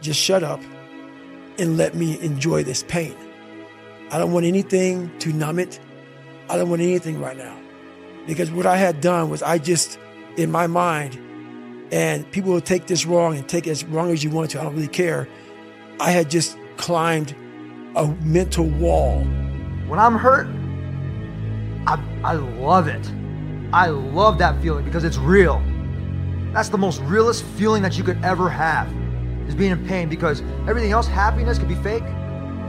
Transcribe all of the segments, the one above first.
just shut up and let me enjoy this pain. I don't want anything to numb it. I don't want anything right now. Because what I had done was I just, in my mind, and people will take this wrong and take it as wrong as you want to, I don't really care. I had just climbed a mental wall. When I'm hurt, I, I love it. I love that feeling because it's real. That's the most realest feeling that you could ever have is being in pain because everything else, happiness could be fake,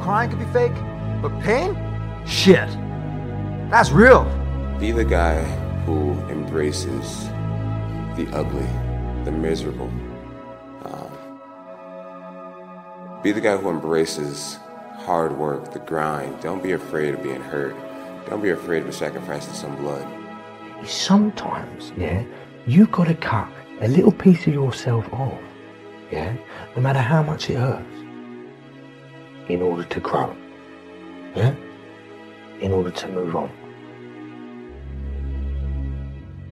crying could be fake, but pain, shit, that's real. Be the guy who embraces the ugly, the miserable. Um, be the guy who embraces hard work, the grind. Don't be afraid of being hurt. Don't be afraid of sacrificing some blood. Sometimes, yeah, you gotta cut a little piece of yourself off, yeah, no matter how much it hurts, in order to grow, yeah, in order to move on.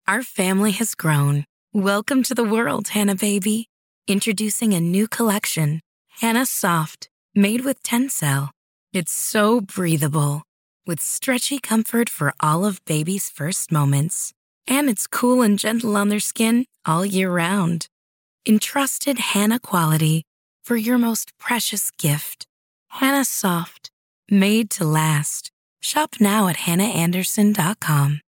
Our family has grown. Welcome to the world, Hanna Baby. Introducing a new collection, Hanna Soft, made with Tencel. It's so breathable, with stretchy comfort for all of baby's first moments. And it's cool and gentle on their skin all year round. Entrusted Hanna quality for your most precious gift. Hanna Soft, made to last. Shop now at hannaandersson.com.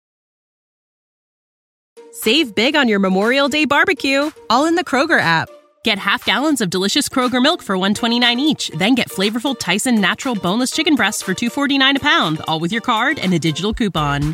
Save big on your Memorial Day barbecue, all in the Kroger app. Get half gallons of delicious Kroger milk for 129 each, then get flavorful Tyson natural boneless chicken breasts for 249 a pound, all with your card and a digital coupon.